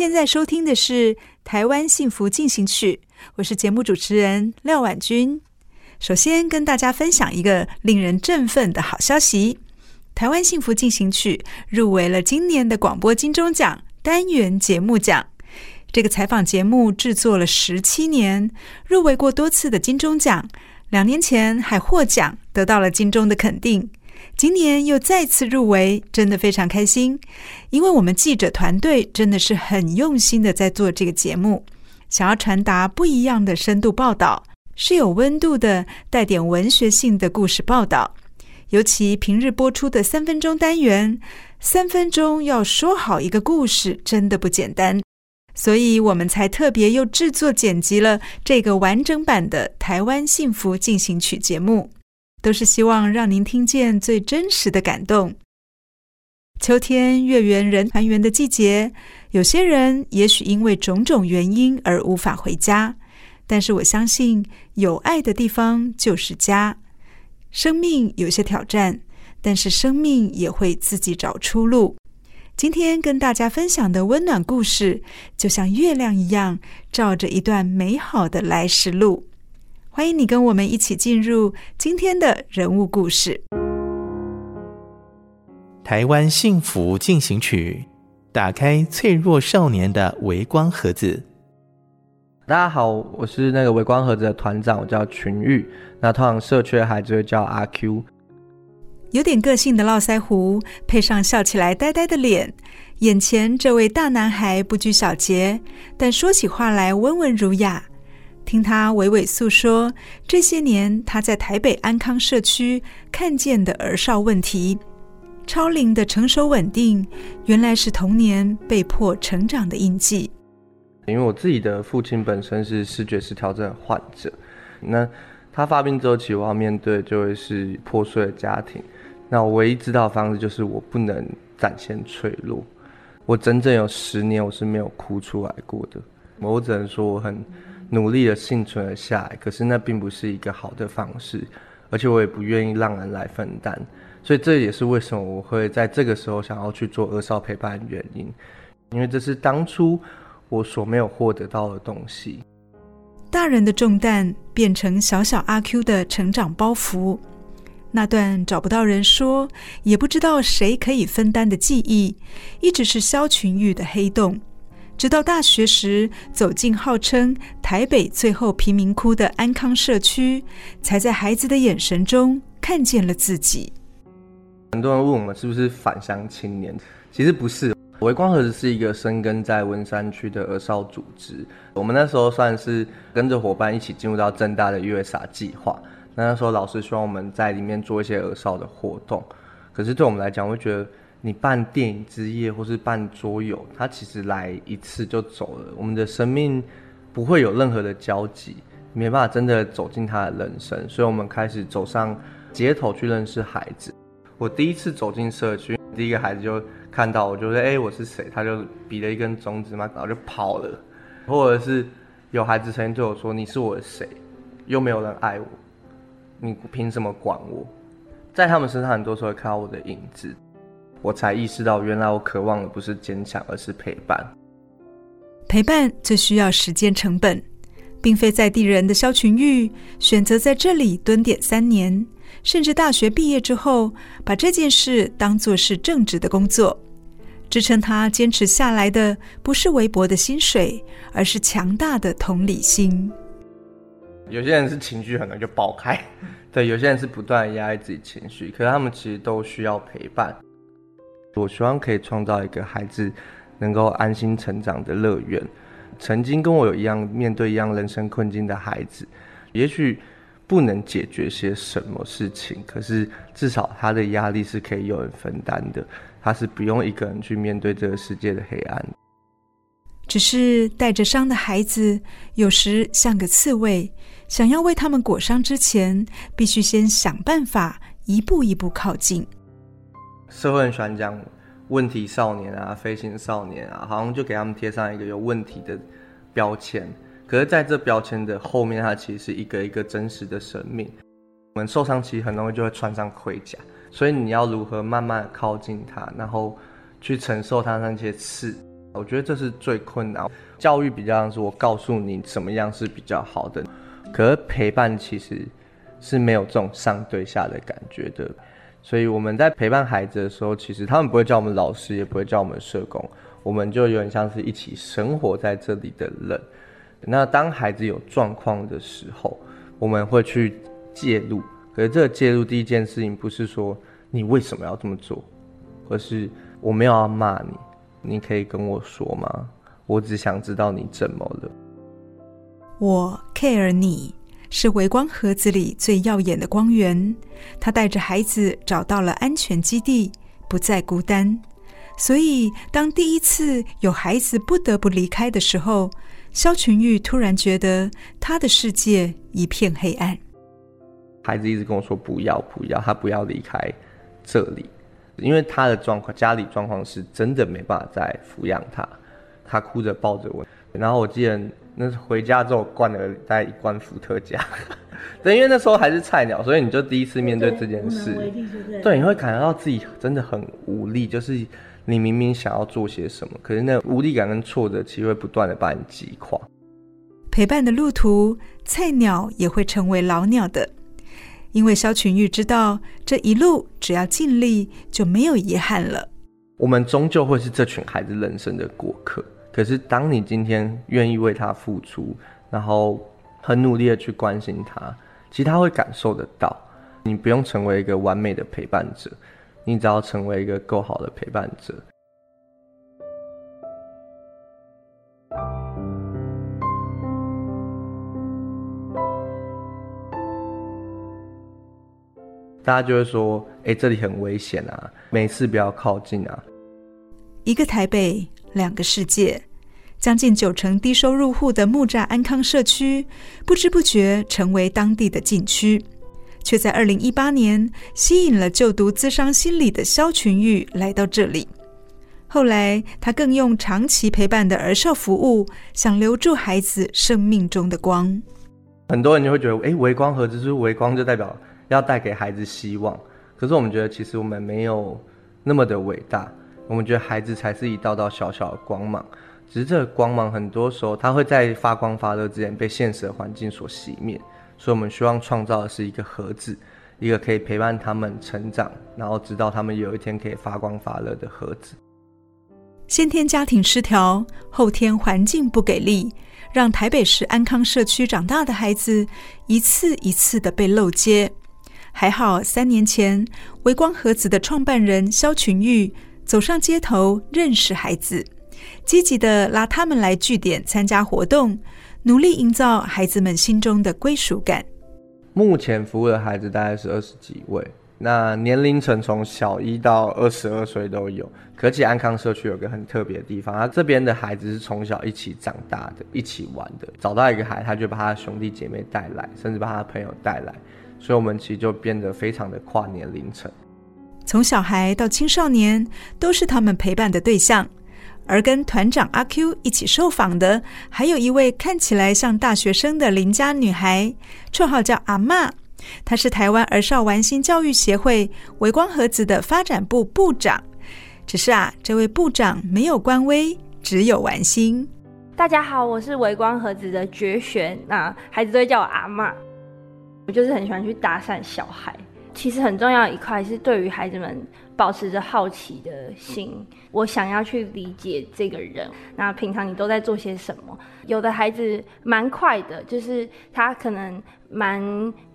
现在收听的是《台湾幸福进行曲》，我是节目主持人廖婉君。首先跟大家分享一个令人振奋的好消息：《台湾幸福进行曲》入围了今年的广播金钟奖单元节目奖。这个采访节目制作了十七年，入围过多次的金钟奖，两年前还获奖，得到了金钟的肯定。今年又再次入围，真的非常开心，因为我们记者团队真的是很用心的在做这个节目，想要传达不一样的深度报道，是有温度的、带点文学性的故事报道。尤其平日播出的三分钟单元，三分钟要说好一个故事，真的不简单，所以我们才特别又制作剪辑了这个完整版的《台湾幸福进行曲》节目。都是希望让您听见最真实的感动。秋天月圆人团圆的季节，有些人也许因为种种原因而无法回家，但是我相信有爱的地方就是家。生命有些挑战，但是生命也会自己找出路。今天跟大家分享的温暖故事，就像月亮一样，照着一段美好的来时路。欢迎你跟我们一起进入今天的人物故事。台湾幸福进行曲，打开脆弱少年的微光盒子。大家好，我是那个微光盒子的团长，我叫群玉。那通常社区的孩子会叫阿 Q。有点个性的络腮胡，配上笑起来呆呆的脸，眼前这位大男孩不拘小节，但说起话来温文儒雅。听他娓娓诉说这些年他在台北安康社区看见的儿少问题，超龄的成熟稳定，原来是童年被迫成长的印记。因为我自己的父亲本身是视觉失调症患者，那他发病之后，其实我要面对就会是破碎的家庭。那我唯一知道的方式就是我不能展现脆弱。我整整有十年我是没有哭出来过的，我只能说我很。努力的幸存了下来，可是那并不是一个好的方式，而且我也不愿意让人来分担，所以这也是为什么我会在这个时候想要去做二少陪伴的原因，因为这是当初我所没有获得到的东西。大人的重担变成小小阿 Q 的成长包袱，那段找不到人说，也不知道谁可以分担的记忆，一直是萧群玉的黑洞。直到大学时，走进号称台北最后贫民窟的安康社区，才在孩子的眼神中看见了自己。很多人问我们是不是返乡青年，其实不是。微光盒子是一个深耕在文山区的儿少组织。我们那时候算是跟着伙伴一起进入到正大的月傻计划。那那时候老师希望我们在里面做一些儿少的活动，可是对我们来讲，我会觉得。你办电影之夜或是办桌游，他其实来一次就走了。我们的生命不会有任何的交集，没办法真的走进他的人生。所以，我们开始走上街头去认识孩子。我第一次走进社区，第一个孩子就看到我，就说：“哎，我是谁？”他就比了一根中指嘛，然后就跑了。或者是有孩子曾经对我说：“你是我的谁？又没有人爱我，你凭什么管我？”在他们身上，很多时候看到我的影子。我才意识到，原来我渴望的不是坚强，而是陪伴。陪伴最需要时间成本，并非在地人的肖群玉选择在这里蹲点三年，甚至大学毕业之后，把这件事当作是正职的工作。支撑他坚持下来的不是微薄的薪水，而是强大的同理心。有些人是情绪很容易就爆开，对，有些人是不断压抑自己情绪，可是他们其实都需要陪伴。我希望可以创造一个孩子能够安心成长的乐园。曾经跟我有一样面对一样人生困境的孩子，也许不能解决些什么事情，可是至少他的压力是可以有人分担的，他是不用一个人去面对这个世界的黑暗。只是带着伤的孩子，有时像个刺猬。想要为他们裹伤之前，必须先想办法一步一步靠近。社会很喜欢讲问题少年啊、飞行少年啊，好像就给他们贴上一个有问题的标签。可是，在这标签的后面，它其实是一个一个真实的生命。我们受伤其实很容易就会穿上盔甲，所以你要如何慢慢靠近他，然后去承受他那些刺，我觉得这是最困难。教育比较像是我告诉你怎么样是比较好的。可是陪伴其实是没有这种上对下的感觉的，所以我们在陪伴孩子的时候，其实他们不会叫我们老师，也不会叫我们社工，我们就有点像是一起生活在这里的人。那当孩子有状况的时候，我们会去介入。可是这个介入第一件事情不是说你为什么要这么做，而是我没有要骂你，你可以跟我说吗？我只想知道你怎么了。我 care 你，是微光盒子里最耀眼的光源。他带着孩子找到了安全基地，不再孤单。所以，当第一次有孩子不得不离开的时候，肖群玉突然觉得他的世界一片黑暗。孩子一直跟我说：“不要，不要，他不要离开这里，因为他的状况，家里状况是真的没办法再抚养他。”他哭着抱着我，然后我记得。那回家之后灌了大概一罐伏特加，对，因为那时候还是菜鸟，所以你就第一次面对这件事，对，你会感觉到自己真的很无力，就是你明明想要做些什么，可是那无力感跟挫折其实会不断的把你击垮。陪伴的路途，菜鸟也会成为老鸟的，因为萧群玉知道这一路只要尽力，就没有遗憾了。我们终究会是这群孩子人生的过客。可是，当你今天愿意为他付出，然后很努力的去关心他，其实他会感受得到。你不用成为一个完美的陪伴者，你只要成为一个够好的陪伴者。大家就会说：“哎，这里很危险啊，没事不要靠近啊。”一个台北。两个世界，将近九成低收入户的木栅安康社区，不知不觉成为当地的禁区，却在二零一八年吸引了就读资商心理的萧群玉来到这里。后来，他更用长期陪伴的儿少服务，想留住孩子生命中的光。很多人就会觉得，哎，微光盒子是微光，就代表要带给孩子希望。可是我们觉得，其实我们没有那么的伟大。我们觉得孩子才是一道道小小的光芒，只是这个光芒很多时候它会在发光发热之前被现实的环境所熄灭，所以我们希望创造的是一个盒子，一个可以陪伴他们成长，然后直到他们有一天可以发光发热的盒子。先天家庭失调，后天环境不给力，让台北市安康社区长大的孩子一次一次的被漏接。还好三年前，微光盒子的创办人萧群玉。走上街头，认识孩子，积极地拉他们来据点参加活动，努力营造孩子们心中的归属感。目前服务的孩子大概是二十几位，那年龄层从小一到二十二岁都有。可其安康社区有个很特别的地方，他这边的孩子是从小一起长大的，一起玩的。找到一个孩子，他就把他的兄弟姐妹带来，甚至把他的朋友带来，所以我们其实就变得非常的跨年龄层。从小孩到青少年，都是他们陪伴的对象。而跟团长阿 Q 一起受访的，还有一位看起来像大学生的邻家女孩，绰号叫阿嬷。她是台湾儿少玩心教育协会微光盒子的发展部部长。只是啊，这位部长没有官威，只有玩心。大家好，我是微光盒子的绝璇，那孩子都会叫我阿嬷。我就是很喜欢去搭讪小孩。其实很重要一块是对于孩子们保持着好奇的心，我想要去理解这个人。那平常你都在做些什么？有的孩子蛮快的，就是他可能蛮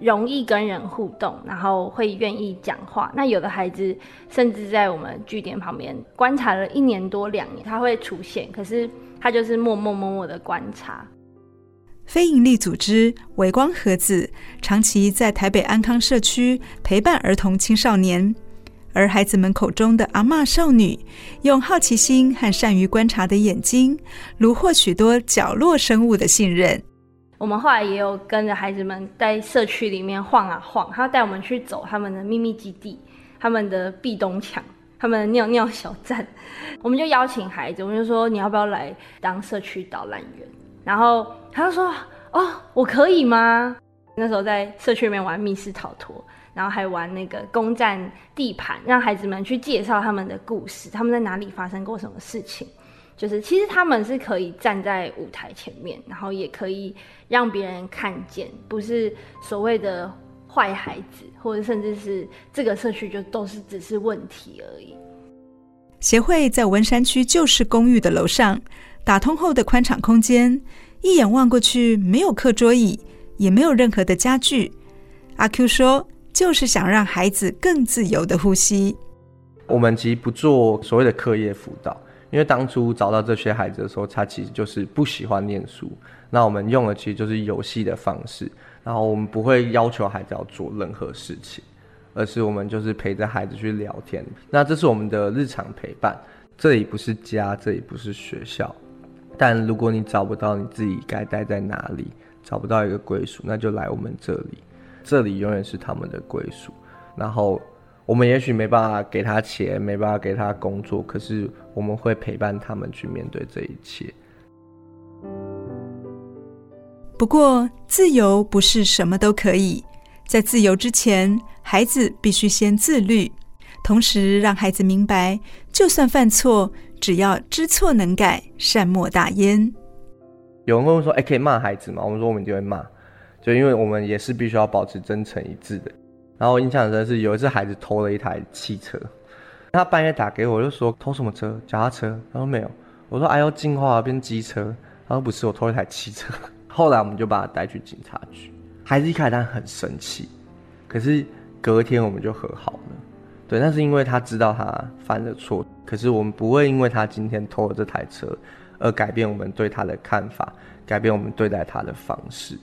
容易跟人互动，然后会愿意讲话。那有的孩子甚至在我们据点旁边观察了一年多两年，他会出现，可是他就是默默默默的观察。非营利组织微光盒子长期在台北安康社区陪伴儿童青少年，而孩子们口中的阿嬷少女，用好奇心和善于观察的眼睛，虏获许多角落生物的信任。我们后来也有跟着孩子们在社区里面晃啊晃，他带我们去走他们的秘密基地、他们的壁咚墙、他们的尿尿小站。我们就邀请孩子，我们就说，你要不要来当社区导览员？然后他就说：“哦，我可以吗？”那时候在社区里面玩密室逃脱，然后还玩那个攻占地盘，让孩子们去介绍他们的故事，他们在哪里发生过什么事情。就是其实他们是可以站在舞台前面，然后也可以让别人看见，不是所谓的坏孩子，或者甚至是这个社区就都是只是问题而已。协会在文山区旧式公寓的楼上。打通后的宽敞空间，一眼望过去，没有课桌椅，也没有任何的家具。阿 Q 说，就是想让孩子更自由的呼吸。我们其实不做所谓的课业辅导，因为当初找到这些孩子的时候，他其实就是不喜欢念书。那我们用的其实就是游戏的方式，然后我们不会要求孩子要做任何事情，而是我们就是陪着孩子去聊天。那这是我们的日常陪伴。这里不是家，这里不是学校。但如果你找不到你自己该待在哪里，找不到一个归属，那就来我们这里，这里永远是他们的归属。然后我们也许没办法给他钱，没办法给他工作，可是我们会陪伴他们去面对这一切。不过，自由不是什么都可以，在自由之前，孩子必须先自律，同时让孩子明白，就算犯错。只要知错能改，善莫大焉。有人会问说：“哎，可以骂孩子吗？”我们说：“我们就会骂，就因为我们也是必须要保持真诚一致的。”然后我印象深是有一次孩子偷了一台汽车，他半夜打给我，就说：“偷什么车？脚踏车？”他说：“没有。”我说：“哎呦，进化变机车。”他说：“不是，我偷了一台汽车。” 后来我们就把他带去警察局。孩子一开始他很生气，可是隔天我们就和好了。对，那是因为他知道他犯了错。可是我们不会因为他今天偷了这台车，而改变我们对他的看法，改变我们对待他的方式。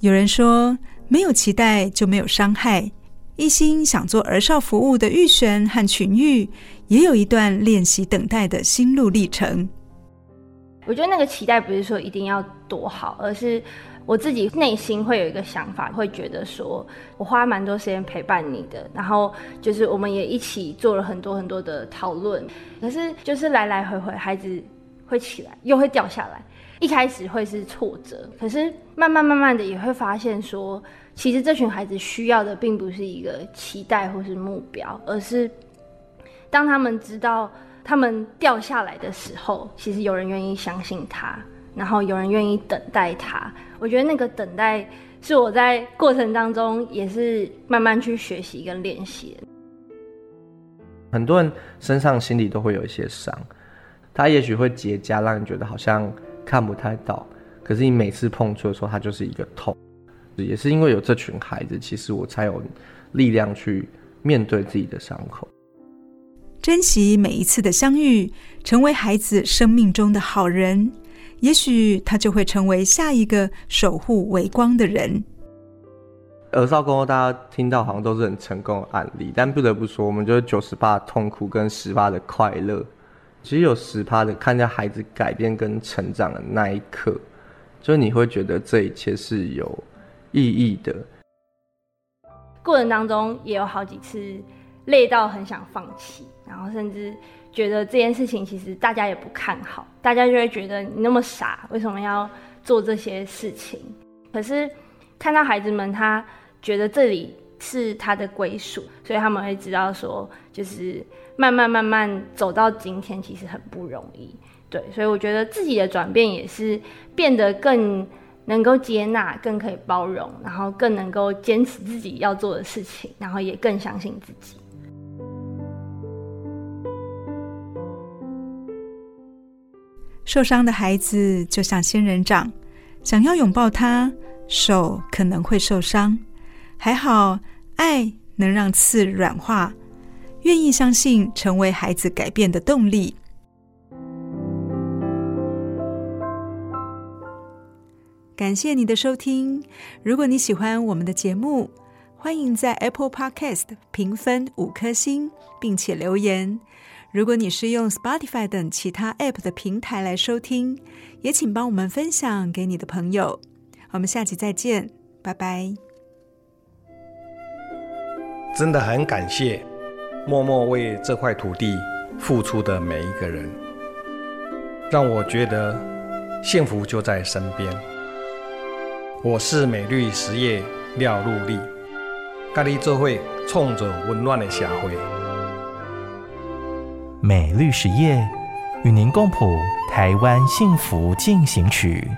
有人说，没有期待就没有伤害。一心想做儿少服务的玉璇和群玉，也有一段练习等待的心路历程。我觉得那个期待不是说一定要多好，而是。我自己内心会有一个想法，会觉得说，我花蛮多时间陪伴你的，然后就是我们也一起做了很多很多的讨论。可是就是来来回回，孩子会起来，又会掉下来。一开始会是挫折，可是慢慢慢慢的也会发现说，其实这群孩子需要的并不是一个期待或是目标，而是当他们知道他们掉下来的时候，其实有人愿意相信他。然后有人愿意等待他，我觉得那个等待是我在过程当中也是慢慢去学习跟练习。很多人身上心里都会有一些伤，它也许会结痂，让你觉得好像看不太到。可是你每次碰触的时候，它就是一个痛。也是因为有这群孩子，其实我才有力量去面对自己的伤口，珍惜每一次的相遇，成为孩子生命中的好人。也许他就会成为下一个守护微光的人。儿少工作大家听到好像都是很成功的案例，但不得不说，我们就是九十八痛苦跟十八的快乐。其实有十趴的看见孩子改变跟成长的那一刻，就你会觉得这一切是有意义的。过程当中也有好几次累到很想放弃，然后甚至。觉得这件事情其实大家也不看好，大家就会觉得你那么傻，为什么要做这些事情？可是看到孩子们，他觉得这里是他的归属，所以他们会知道说，就是慢慢慢慢走到今天，其实很不容易。对，所以我觉得自己的转变也是变得更能够接纳，更可以包容，然后更能够坚持自己要做的事情，然后也更相信自己。受伤的孩子就像仙人掌，想要拥抱他，手可能会受伤。还好，爱能让刺软化，愿意相信，成为孩子改变的动力。感谢你的收听。如果你喜欢我们的节目，欢迎在 Apple Podcast 评分五颗星，并且留言。如果你是用 Spotify 等其他 App 的平台来收听，也请帮我们分享给你的朋友。我们下期再见，拜拜。真的很感谢默默为这块土地付出的每一个人，让我觉得幸福就在身边。我是美绿实业廖禄立，跟你做伙创造温暖的社会。美律实业与您共谱台湾幸福进行曲。